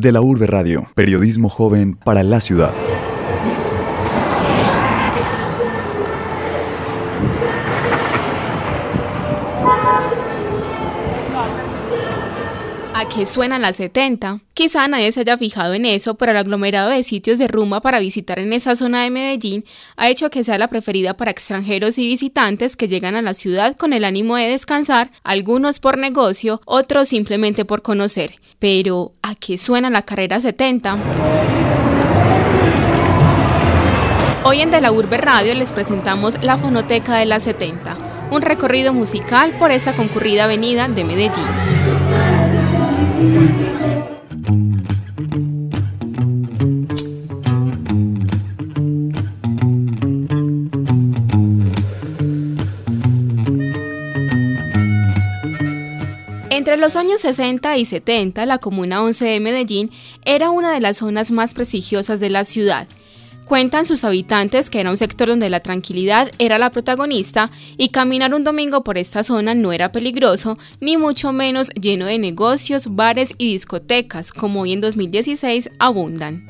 De la Urbe Radio, periodismo joven para la ciudad. ¿A qué suenan las 70? Quizá nadie se haya fijado en eso, pero el aglomerado de sitios de rumba para visitar en esa zona de Medellín ha hecho que sea la preferida para extranjeros y visitantes que llegan a la ciudad con el ánimo de descansar, algunos por negocio, otros simplemente por conocer. Pero, ¿a qué suena la carrera 70? Hoy en De la Urbe Radio les presentamos la Fonoteca de la 70, un recorrido musical por esta concurrida avenida de Medellín. Entre los años 60 y 70, la Comuna 11 de Medellín era una de las zonas más prestigiosas de la ciudad. Cuentan sus habitantes que era un sector donde la tranquilidad era la protagonista y caminar un domingo por esta zona no era peligroso, ni mucho menos lleno de negocios, bares y discotecas, como hoy en 2016 abundan.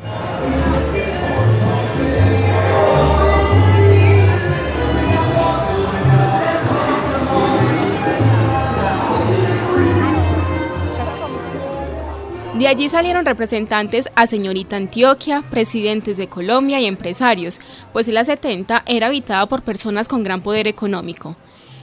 De allí salieron representantes a Señorita Antioquia, presidentes de Colombia y empresarios, pues la 70 era habitada por personas con gran poder económico.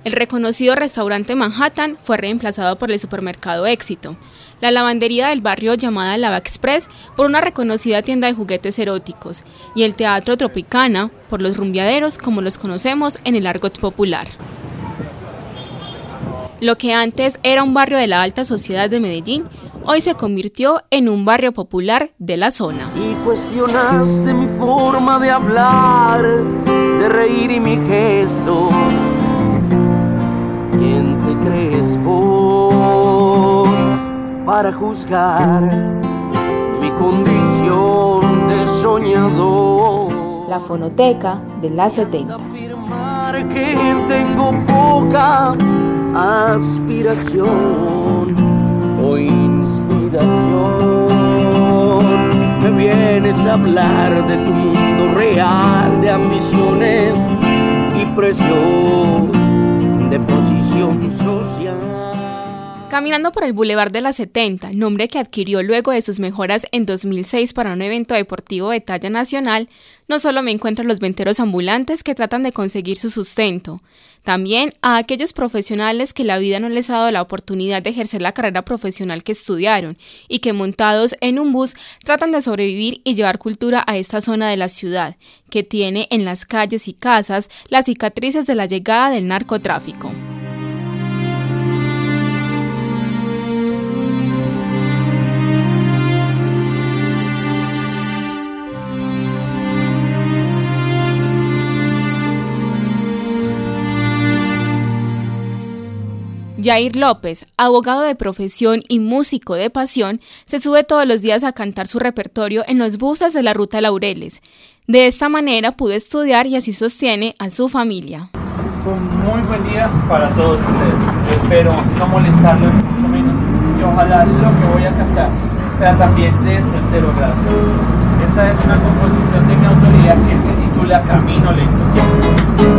El reconocido restaurante Manhattan fue reemplazado por el supermercado Éxito, la lavandería del barrio llamada Lava Express por una reconocida tienda de juguetes eróticos y el Teatro Tropicana por los rumbiaderos como los conocemos en el argot popular. Lo que antes era un barrio de la alta sociedad de Medellín hoy se convirtió en un barrio popular de la zona. Y cuestionaste mi forma de hablar, de reír y mi gesto. ¿Quién te crees vos para juzgar mi condición de soñador? La fonoteca de la 70. Afirmar que tengo poca aspiración hablar de tu mundo real, de ambiciones y precios, de posición social. Caminando por el Boulevard de la 70, nombre que adquirió luego de sus mejoras en 2006 para un evento deportivo de talla nacional, no solo me encuentro a los venteros ambulantes que tratan de conseguir su sustento, también a aquellos profesionales que la vida no les ha dado la oportunidad de ejercer la carrera profesional que estudiaron y que montados en un bus tratan de sobrevivir y llevar cultura a esta zona de la ciudad, que tiene en las calles y casas las cicatrices de la llegada del narcotráfico. Jair López, abogado de profesión y músico de pasión, se sube todos los días a cantar su repertorio en los buses de la Ruta Laureles. De esta manera pudo estudiar y así sostiene a su familia. Un muy buen día para todos ustedes. Yo espero no molestarlos mucho menos y ojalá lo que voy a cantar sea también de este entero grado. Esta es una composición de mi autoría que se titula Camino Lento.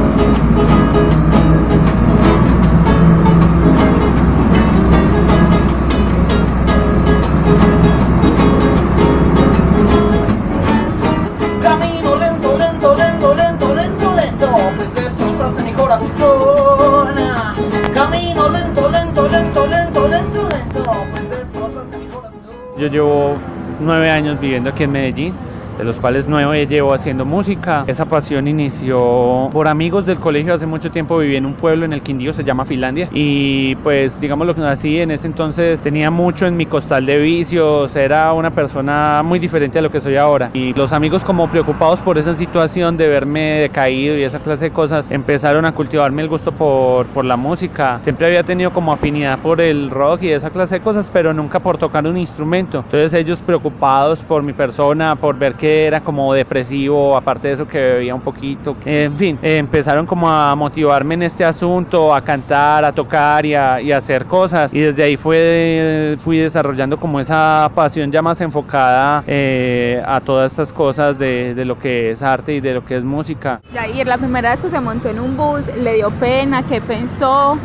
Yo llevo nueve años viviendo aquí en Medellín, de los cuales nueve llevo haciendo música. Esa pasión inició por amigos del colegio. Hace mucho tiempo viví en un pueblo en el Quindío, se llama Finlandia. Y pues digamos lo que nací en ese entonces tenía mucho en mi costal de vicios. Era una persona muy diferente a lo que soy ahora. Y los amigos como preocupados por esa situación de verme decaído y esa clase de cosas empezaron a cultivarme el gusto por, por la música. Siempre había tenido como afinidad por el rock y esa clase de cosas, pero nunca por tocar un instrumento. Entonces ellos preocupados por mi persona, por ver que que era como depresivo, aparte de eso que bebía un poquito. En fin, empezaron como a motivarme en este asunto, a cantar, a tocar y a, hacer cosas. Y desde ahí fue, fui desarrollando como esa pasión ya más enfocada eh, a todas estas cosas de, de, lo que es arte y de lo que es música. y la primera vez que se montó en un bus, ¿le dio pena? ¿Qué pensó?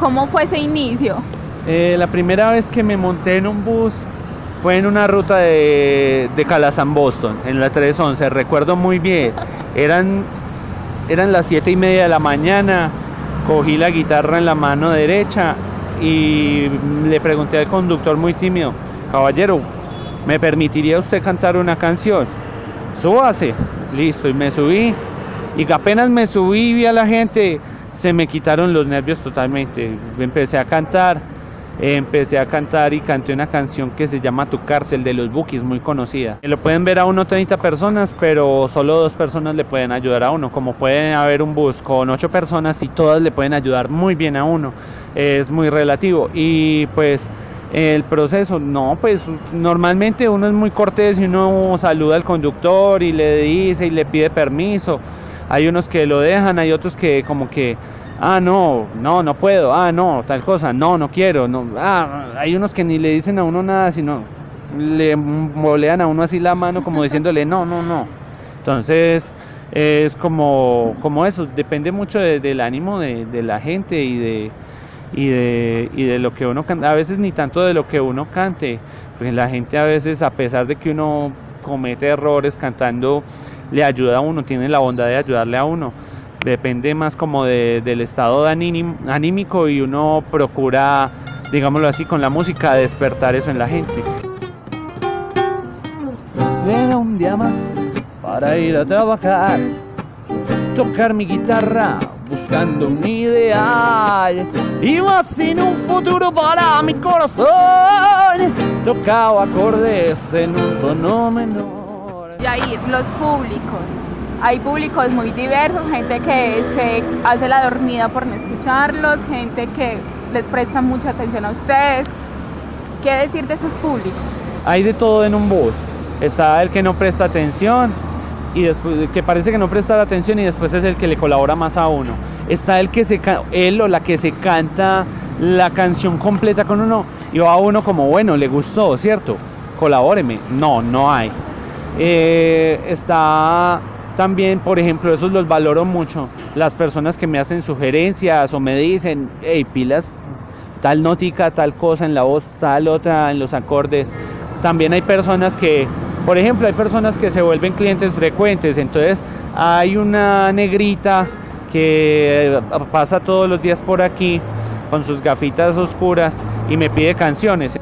¿Cómo fue ese inicio? Eh, la primera vez que me monté en un bus fue en una ruta de, de Calazán, Boston, en la 311, recuerdo muy bien. Eran, eran las 7 y media de la mañana, cogí la guitarra en la mano derecha y le pregunté al conductor muy tímido, caballero, ¿me permitiría usted cantar una canción? Súbase, listo, y me subí. Y apenas me subí vi a la gente, se me quitaron los nervios totalmente. Empecé a cantar empecé a cantar y canté una canción que se llama Tu cárcel de los Bookies, muy conocida. Lo pueden ver a uno 30 personas, pero solo dos personas le pueden ayudar a uno. Como pueden haber un bus con ocho personas y todas le pueden ayudar muy bien a uno. Es muy relativo. Y pues el proceso, no, pues normalmente uno es muy cortés y uno saluda al conductor y le dice y le pide permiso. Hay unos que lo dejan, hay otros que como que ah, no, no, no puedo, ah, no, tal cosa, no, no quiero, no, ah, hay unos que ni le dicen a uno nada, sino le molean a uno así la mano como diciéndole, no, no, no. Entonces es como, como eso, depende mucho del ánimo de, la gente y de, y de, y de lo que uno canta, a veces ni tanto de lo que uno cante, porque la gente a veces a pesar de que uno comete errores cantando, le ayuda a uno, tiene la bondad de ayudarle a uno depende más como del estado anímico y uno procura, digámoslo así, con la música despertar eso en la gente. Era un día más para ir a trabajar, tocar mi guitarra buscando un ideal. Iba sin un futuro para mi corazón, tocaba acordes en un tono menor. Y ahí los públicos, hay públicos muy diversos, gente que se hace la dormida por no escucharlos, gente que les presta mucha atención a ustedes. ¿Qué decir de esos públicos? Hay de todo en un bus. Está el que no presta atención y después que parece que no presta la atención y después es el que le colabora más a uno. Está el que se él o la que se canta la canción completa con uno y va a uno como bueno, le gustó, ¿cierto? Colabóreme. No, no hay. Eh, está también, por ejemplo, esos los valoro mucho. Las personas que me hacen sugerencias o me dicen, hey, pilas, tal notica, tal cosa en la voz, tal otra en los acordes. También hay personas que, por ejemplo, hay personas que se vuelven clientes frecuentes. Entonces, hay una negrita que pasa todos los días por aquí con sus gafitas oscuras y me pide canciones.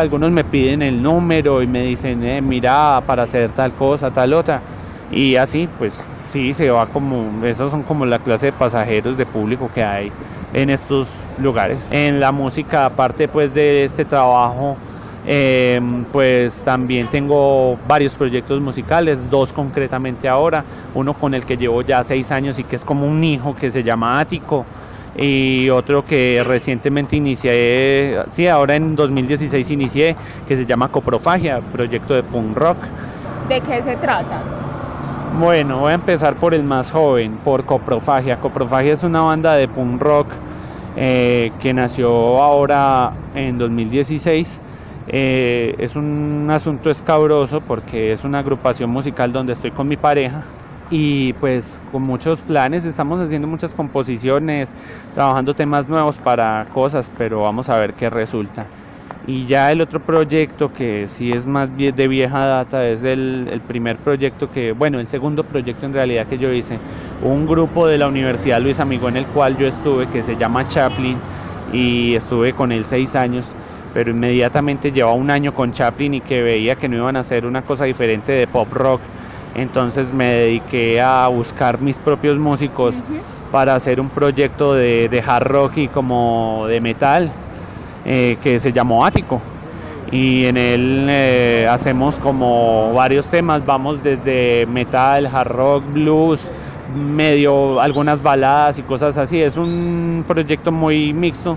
Algunos me piden el número y me dicen, eh, mira, para hacer tal cosa, tal otra. Y así, pues sí, se va como, esos son como la clase de pasajeros de público que hay en estos lugares. En la música, aparte pues de este trabajo, em, pues también tengo varios proyectos musicales, dos concretamente ahora, uno con el que llevo ya seis años y que es como un hijo que se llama Ático y otro que recientemente inicié, sí, ahora en 2016 inicié, que se llama Coprofagia, proyecto de punk rock. ¿De qué se trata? Bueno, voy a empezar por el más joven, por Coprofagia. Coprofagia es una banda de punk rock eh, que nació ahora en 2016. Eh, es un asunto escabroso porque es una agrupación musical donde estoy con mi pareja y pues con muchos planes, estamos haciendo muchas composiciones, trabajando temas nuevos para cosas, pero vamos a ver qué resulta. Y ya el otro proyecto que sí es más de vieja data es el, primer proyecto que, bueno, el segundo proyecto en realidad que yo hice, un grupo de la Universidad Luis Amigo en el cual yo estuve que se llama Chaplin y estuve con él seis años pero inmediatamente llevaba un año con Chaplin y que veía que no iban a hacer una cosa diferente de pop rock entonces me dediqué a buscar mis propios músicos para hacer un proyecto de, hard rock y como de metal eh, que se llamó Ático. Y en él eh, hacemos como varios temas, vamos desde metal, hard rock, blues, medio algunas baladas y cosas así. Es un proyecto muy mixto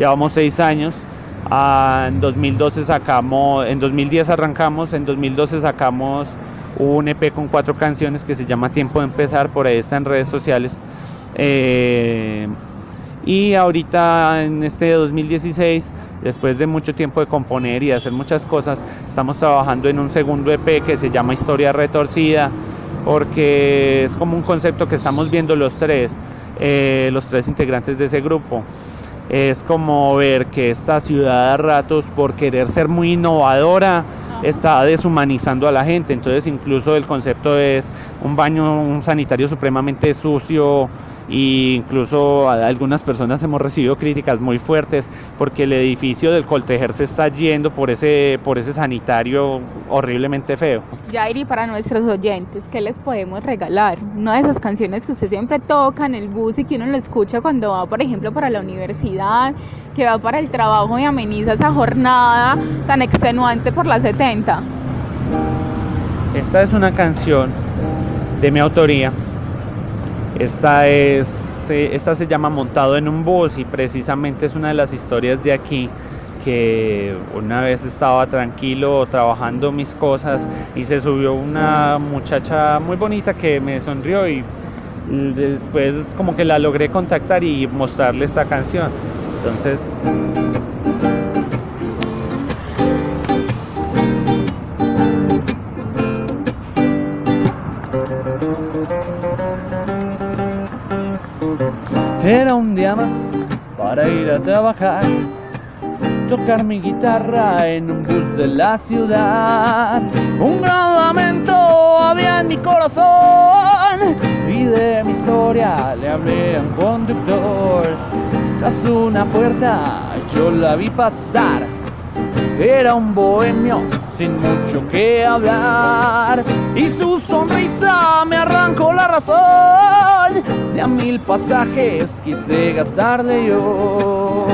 llevamos seis años. Ah, en 2012 sacamos, en 2010 arrancamos, en 2012 sacamos un EP con cuatro canciones que se llama Tiempo de Empezar, por ahí está en redes sociales. Eh, y ahorita en este 2016, después de mucho tiempo de componer y de hacer muchas cosas, estamos trabajando en un segundo EP que se llama Historia Retorcida, porque es como un concepto que estamos viendo los tres, eh, los tres integrantes de ese grupo. Es como ver que esta ciudad a ratos, por querer ser muy innovadora, está deshumanizando a la gente. Entonces incluso el concepto es un baño, un sanitario supremamente sucio, e incluso algunas personas hemos recibido críticas muy fuertes porque el edificio del Coltejer se está yendo por ese, por ese sanitario horriblemente feo. Jairi, para nuestros oyentes, ¿qué les podemos regalar? Una de esas canciones que usted siempre toca en el bus y que uno lo escucha cuando va, por ejemplo, para la universidad, que va para el trabajo y ameniza esa jornada tan extenuante por la 70. Esta es una canción de mi autoría esta, es, esta se llama Montado en un bus y precisamente es una de las historias de aquí que una vez estaba tranquilo trabajando mis cosas y se subió una muchacha muy bonita que me sonrió y después como que la logré contactar y mostrarle esta canción. Entonces Era un día más para ir a trabajar, tocar mi guitarra en un bus de la ciudad. Un gran lamento había en mi corazón y de mi historia le hablé a un conductor. Tras una puerta yo la vi pasar, era un bohemio sin mucho que hablar. Y su sonrisa me arrancó la razón de a mil pasajes quise gastarle yo.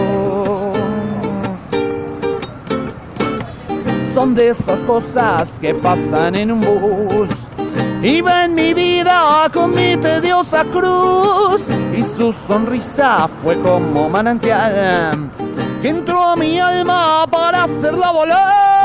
Son de esas cosas que pasan en un bus. Iba en mi vida con mi tediosa cruz. Y su sonrisa fue como manantial entró a mi alma para hacerla volar.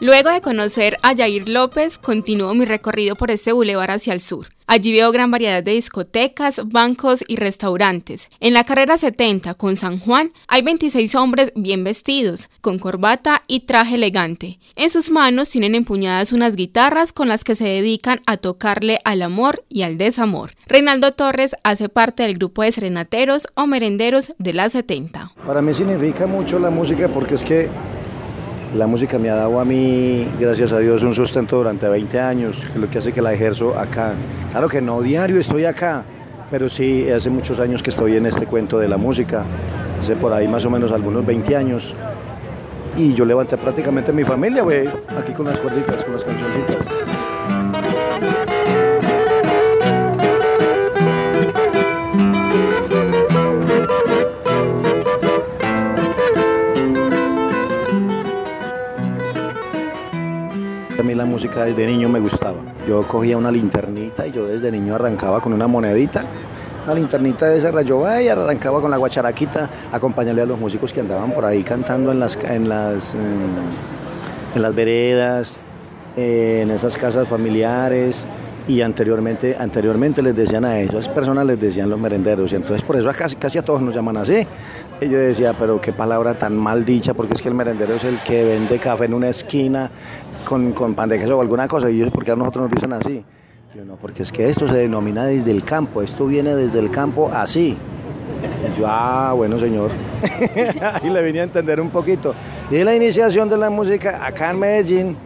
Luego de conocer a Jair López, continúo mi recorrido por este bulevar hacia el sur. Allí veo gran variedad de discotecas, bancos y restaurantes. En la carrera 70 con San Juan hay 26 hombres bien vestidos, con corbata y traje elegante. En sus manos tienen empuñadas unas guitarras con las que se dedican a tocarle al amor y al desamor. Reinaldo Torres hace parte del grupo de serenateros o merenderos de la 70. Para mí significa mucho la música porque es que la música me ha dado a mí, gracias a Dios, un sustento durante 20 años, lo que hace que la ejerzo acá. Claro que no diario estoy acá, pero sí hace muchos años que estoy en este cuento de la música, hace por ahí más o menos algunos 20 años. Y yo levanté prácticamente mi familia, güey, aquí con las cuerditas, con las cancioncitas. La música desde niño me gustaba. Yo cogía una linternita y yo desde niño arrancaba con una monedita. Una linternita de esa rayo y arrancaba con la guacharaquita, acompañarle a los músicos que andaban por ahí cantando en las, en las, en, las veredas, en esas casas familiares y anteriormente, anteriormente les decían a esas personas, les decían los merenderos y entonces por eso casi, casi a todos nos llaman así. Y yo decía, pero qué palabra tan mal dicha, porque es que el merendero es el que vende café en una esquina con, con pan de o alguna cosa. Y yo, ¿por qué a nosotros nos dicen así? Yo no, porque es que esto se denomina desde el campo, esto viene desde el campo así. Y yo, ah, bueno, señor. Ahí le vine a entender un poquito. Y la iniciación de la música acá en Medellín,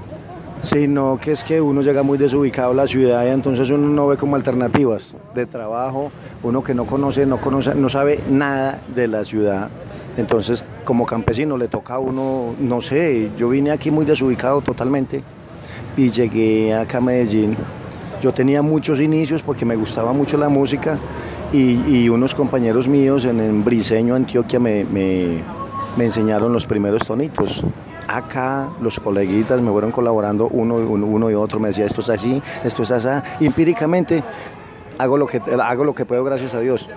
sino que es que uno llega muy desubicado a la ciudad y entonces uno no ve como alternativas de trabajo, uno que no conoce, no conoce, no sabe nada de la ciudad. Entonces, como campesino le toca a uno, no sé, yo vine aquí muy desubicado totalmente y llegué acá a Medellín. Yo tenía muchos inicios porque me gustaba mucho la música y, unos compañeros míos en, Briseño, Antioquia, me, enseñaron los primeros tonitos. Acá los coleguitas me fueron colaborando uno y otro, me decía esto es así, esto es así, empíricamente hago lo que, hago lo que puedo gracias a Dios.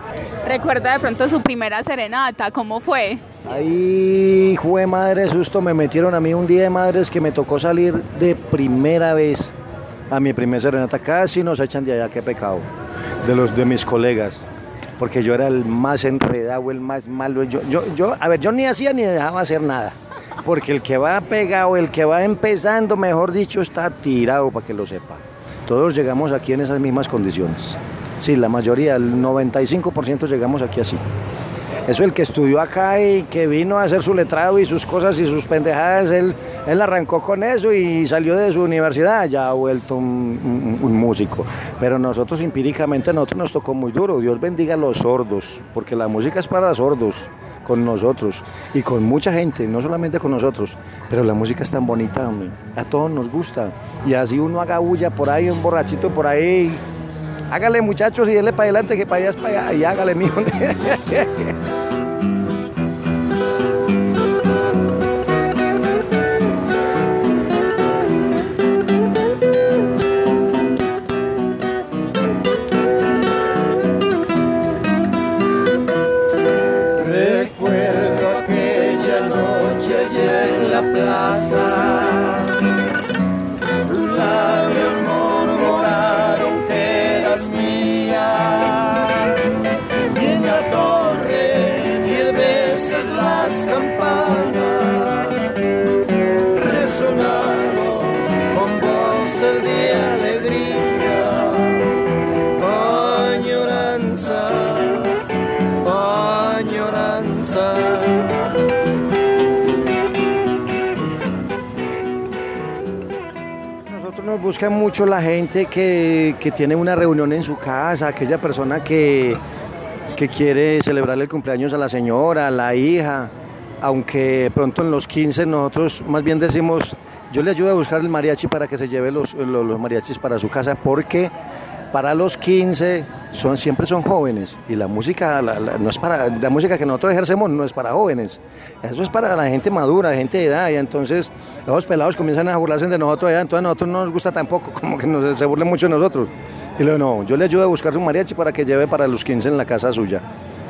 ¿Recuerda de pronto su primera serenata? ¿Cómo fue? Ay, jue madre susto, me metieron a mí un día de madres que me tocó salir de primera vez a mi primera serenata. Casi nos echan de allá, qué pecado, de los de mis colegas. Porque yo era el más enredado, el más malo. Yo, yo, yo, a ver, yo ni hacía ni dejaba hacer nada. Porque el que va pegado, el que va empezando, mejor dicho, está tirado para que lo sepa. Todos llegamos aquí en esas mismas condiciones. Sí, la mayoría, el 95% llegamos aquí así. Eso el que estudió acá y que vino a hacer su letrado y sus cosas y sus pendejadas, él, él arrancó con eso y salió de su universidad, ya ha vuelto un, músico. Pero nosotros empíricamente, nosotros nos tocó muy duro. Dios bendiga a los sordos, porque la música es para sordos, con nosotros y con mucha gente, no solamente con nosotros. Pero la música es tan bonita, hombre. a todos nos gusta. Y así uno haga bulla por ahí, un borrachito por ahí. Hágale muchachos y déle para adelante que para allá es para allá y hágale mijo. busca mucho la gente que, que tiene una reunión en su casa, aquella persona que, que quiere celebrarle el cumpleaños a la señora, a la hija, aunque pronto en los 15 nosotros más bien decimos, yo le ayudo a buscar el mariachi para que se lleve los, los, los mariachis para su casa, porque para los 15 son, siempre son jóvenes y la música no es para la música que nosotros ejercemos no es para jóvenes. Eso es para la gente madura gente de edad y entonces los pelados comienzan a burlarse de nosotros entonces a nosotros no nos gusta tampoco como que nos, se burlen mucho de nosotros. Y luego no yo le ayudo a buscar su mariachi para que lleve para los 15 en la casa suya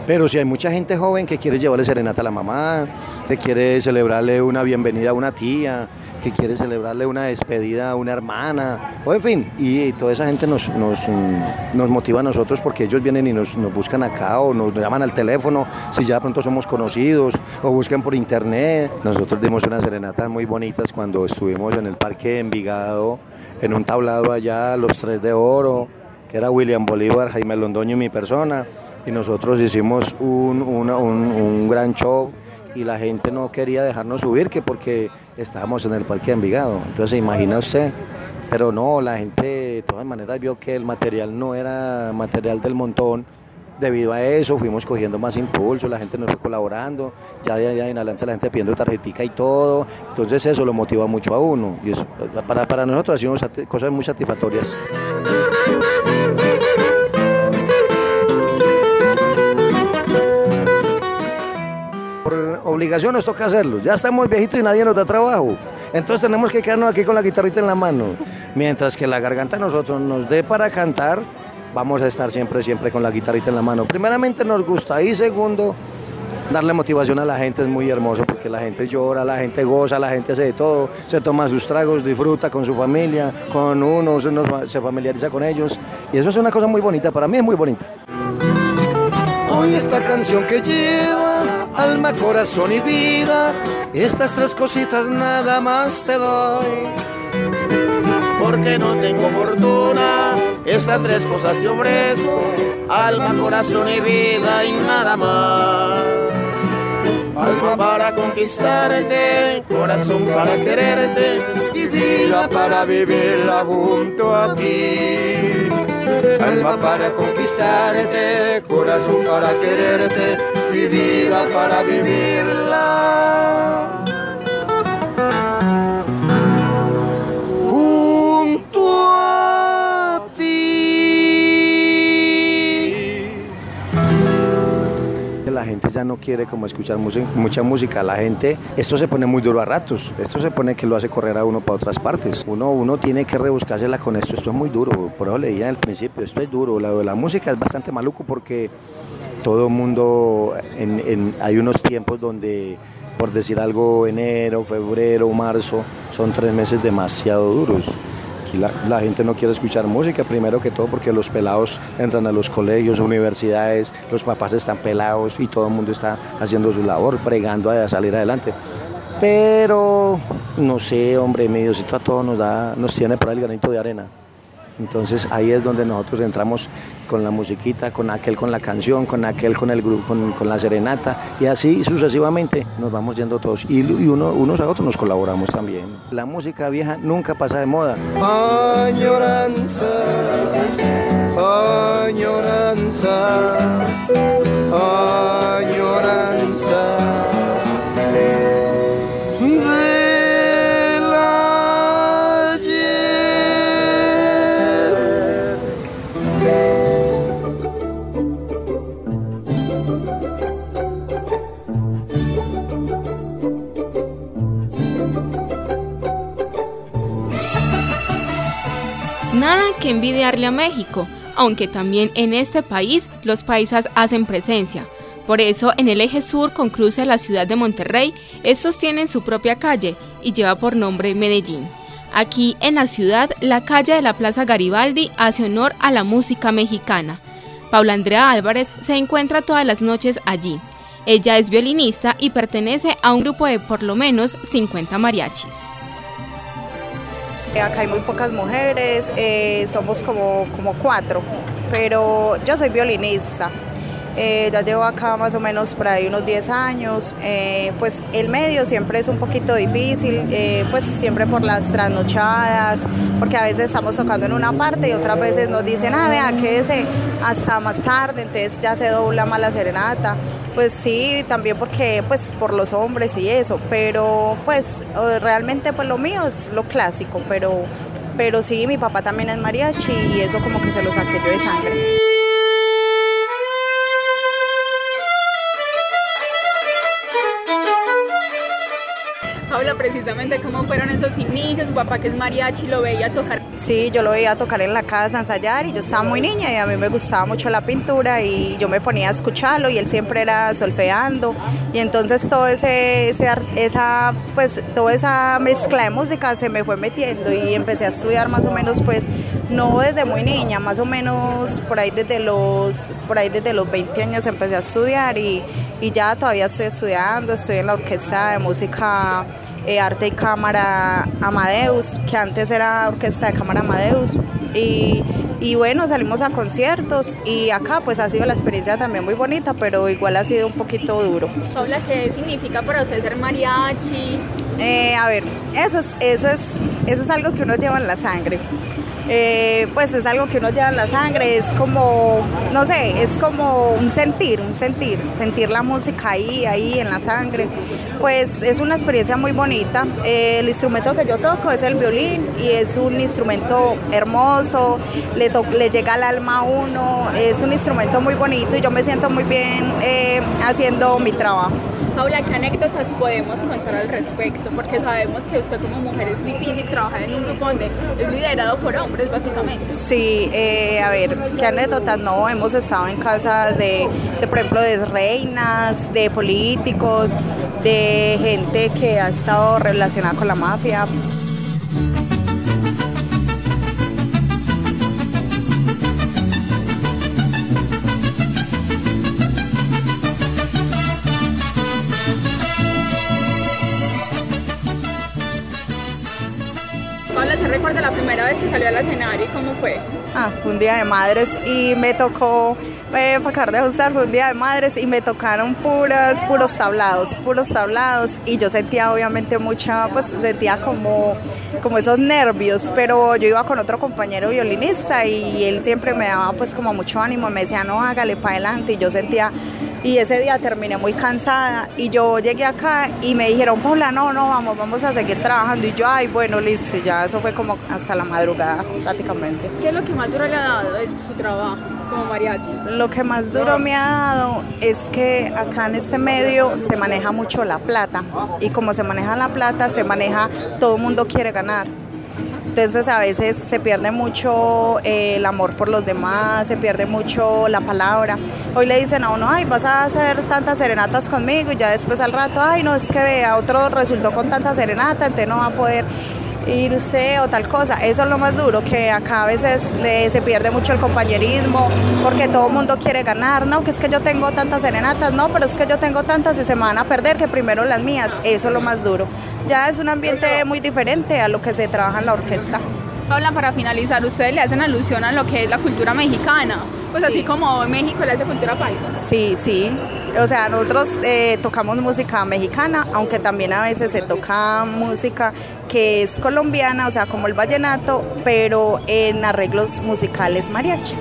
pero si hay mucha gente joven que quiere llevarle serenata a la mamá, que quiere celebrarle una bienvenida a una tía, que quiere celebrarle una despedida a una hermana, o en fin, y, toda esa gente nos, nos, nos, motiva a nosotros porque ellos vienen y nos, nos, buscan acá o nos llaman al teléfono, si ya pronto somos conocidos, o buscan por internet. Nosotros dimos unas serenatas muy bonitas cuando estuvimos en el parque de Envigado, en un tablado allá, los tres de oro, que era William Bolívar, Jaime Londoño y mi persona, y nosotros hicimos un, un, un gran show y la gente no quería dejarnos subir que porque estábamos en el parque de Envigado. Entonces, imagina usted, pero no, la gente de todas maneras vio que el material no era material del montón. Debido a eso fuimos cogiendo más impulso, la gente nos fue colaborando, ya de allá en adelante la gente pidiendo tarjetica y todo, entonces eso lo motiva mucho a uno y eso, para, para nosotros hacemos cosas muy satisfactorias. Obligación nos toca hacerlo. Ya estamos viejitos y nadie nos da trabajo. Entonces tenemos que quedarnos aquí con la guitarrita en la mano. Mientras que la garganta nosotros nos dé para cantar, vamos a estar siempre, siempre con la guitarrita en la mano. Primeramente nos gusta y segundo, darle motivación a la gente es muy hermoso porque la gente llora, la gente goza, la gente hace de todo, se toma sus tragos, disfruta con su familia, con uno, uno se familiariza con ellos y eso es una cosa muy bonita, para mí es muy bonita. Hoy esta canción que lleva alma, corazón y vida, estas tres cositas nada más te doy. Porque no tengo fortuna, estas tres cosas te ofrezco, alma, corazón y vida y nada más. Alma para conquistarte, corazón para quererte y vida para vivirla junto a ti. Alma para conquistarte, corazón para quererte y vida para vivirla. No quiere como escuchar mucha música. La gente, esto se pone muy duro a ratos. Esto se pone que lo hace correr a uno para otras partes. Uno, uno tiene que rebuscársela con esto. Esto es muy duro. Por eso leía en el principio, esto es duro. La la música es bastante maluco porque todo mundo, hay unos tiempos donde, por decir algo, enero, febrero, marzo, son tres meses demasiado duros. Aquí la, gente no quiere escuchar música, primero que todo porque los pelados entran a los colegios, universidades, los papás están pelados y todo el mundo está haciendo su labor, bregando a salir adelante. Pero, no sé, hombre, Diosito a todos nos, da, nos tiene para el granito de arena. Entonces ahí es donde nosotros entramos con la musiquita, con aquel con la canción, con aquel con el grupo, con, la serenata y así sucesivamente nos vamos yendo todos y, uno, unos a otros nos colaboramos también. La música vieja nunca pasa de moda. Añoranza, añoranza, añoranza. A México, aunque también en este país los paisas hacen presencia. Por eso, en el eje sur con cruce a la ciudad de Monterrey, estos tienen su propia calle y lleva por nombre Medellín. Aquí en la ciudad, la calle de la Plaza Garibaldi hace honor a la música mexicana. Paula Andrea Álvarez se encuentra todas las noches allí. Ella es violinista y pertenece a un grupo de por lo menos 50 mariachis. Acá hay muy pocas mujeres, eh, somos como, como cuatro, pero yo soy violinista. Eh, ya llevo acá más o menos por ahí unos 10 años. Eh, pues el medio siempre es un poquito difícil, pues siempre por las trasnochadas, porque a veces estamos tocando en una parte y otras veces nos dicen, ah, vea, quédese hasta más tarde, entonces ya se dobla más la serenata. Pues sí, también porque pues por los hombres y eso, pero pues realmente pues lo mío es lo clásico, pero pero sí, mi papá también es mariachi y eso como que se lo saqué yo de sangre. Precisamente cómo fueron esos inicios, papá que es mariachi lo veía tocar. Sí, yo lo veía tocar en la casa, ensayar y yo estaba muy niña y a mí me gustaba mucho la pintura y yo me ponía a escucharlo y él siempre era solfeando y entonces todo ese, esa, pues toda esa mezcla de música se me fue metiendo y empecé a estudiar más o menos pues no desde muy niña, más o menos por ahí desde los, por ahí desde los 20 años empecé a estudiar y, y ya todavía estoy estudiando, estoy en la orquesta de música eh, Arte y Cámara Amadeus, que antes era Orquesta de Cámara Amadeus. Y, y, bueno, salimos a conciertos y acá pues ha sido la experiencia también muy bonita, pero igual ha sido un poquito duro. Paula, ¿qué significa para usted ser mariachi? Eh, a ver, eso es, eso, es, eso es algo que uno lleva en la sangre. Eh, pues es algo que uno lleva en la sangre, es como, no sé, es como un sentir, un sentir, sentir la música ahí, ahí en la sangre. Pues es una experiencia muy bonita. el instrumento que yo toco es el violín y es un instrumento hermoso, le, le llega al alma a uno, es un instrumento muy bonito y yo me siento muy bien eh, haciendo mi trabajo. Paula, ¿qué anécdotas podemos contar al respecto? Porque sabemos que usted como mujer es difícil trabajar en un grupo donde es liderado por hombres, básicamente. Sí, eh, a ver, ¿qué anécdotas? No, hemos estado en casas de, de, por ejemplo, de reinas, de políticos, de gente que ha estado relacionada con la mafia. Salió al escenario y cómo fue? Ah, un día de madres y me tocó eh, para de ajustar, fue un día de madres y me tocaron puras, puros tablados, puros tablados. Y yo sentía obviamente mucha, pues sentía como, como esos nervios, pero yo iba con otro compañero violinista y él siempre me daba pues como mucho ánimo, me decía no, hágale para adelante y yo sentía y ese día terminé muy cansada y yo llegué acá y me dijeron, Paula, no, no, vamos, vamos a seguir trabajando y yo, ay, bueno, listo, ya eso fue como hasta la madrugada prácticamente. ¿Qué es lo que más duro le ha dado su trabajo? como mariachi? Lo que más duro me ha dado es que acá en este medio se maneja mucho la plata y como se maneja la plata, se maneja, todo el mundo quiere ganar. Entonces a veces se pierde mucho eh, el amor por los demás, se pierde mucho la palabra. Hoy le dicen a uno, ay, vas a hacer tantas serenatas conmigo y ya después al rato, ay, no, es que vea, otro resultó con tanta serenata, entonces no va a poder ir usted o tal cosa. Eso es lo más duro, que acá a veces se pierde mucho el compañerismo porque todo el mundo quiere ganar, no, que es que yo tengo tantas serenatas, no, pero es que yo tengo tantas y se me van a perder que primero las mías. Eso es lo más duro. Ya es un ambiente muy diferente a lo que se trabaja en la orquesta. Paula, para finalizar, ustedes le hacen alusión a lo que es la cultura mexicana, pues así como México le hace cultura paisa. Sí, sí. O sea, nosotros eh, tocamos música mexicana, aunque también a veces se toca música que es colombiana, o sea, como el vallenato, pero en arreglos musicales mariachis.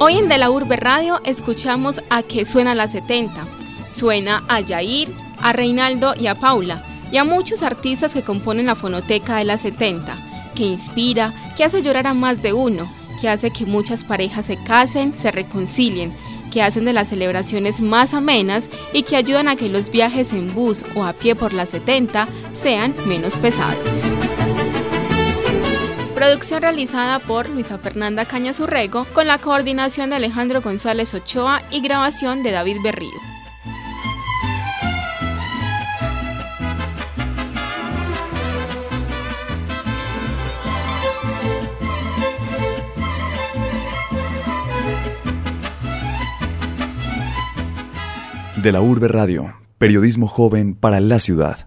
Hoy en De la Urbe Radio escuchamos a qué suena la 70. Suena a Yair, a Reinaldo y a Paula, y a muchos artistas que componen la fonoteca de la 70, que inspira, que hace llorar a más de uno, que hace que muchas parejas se casen, se reconcilien, que hacen de las celebraciones más amenas y que ayudan a que los viajes en bus o a pie por la 70 sean menos pesados. Producción realizada por Luisa Fernanda Cañazurrego con la coordinación de Alejandro González Ochoa y grabación de David Berrío. De la Urbe Radio, periodismo joven para la ciudad.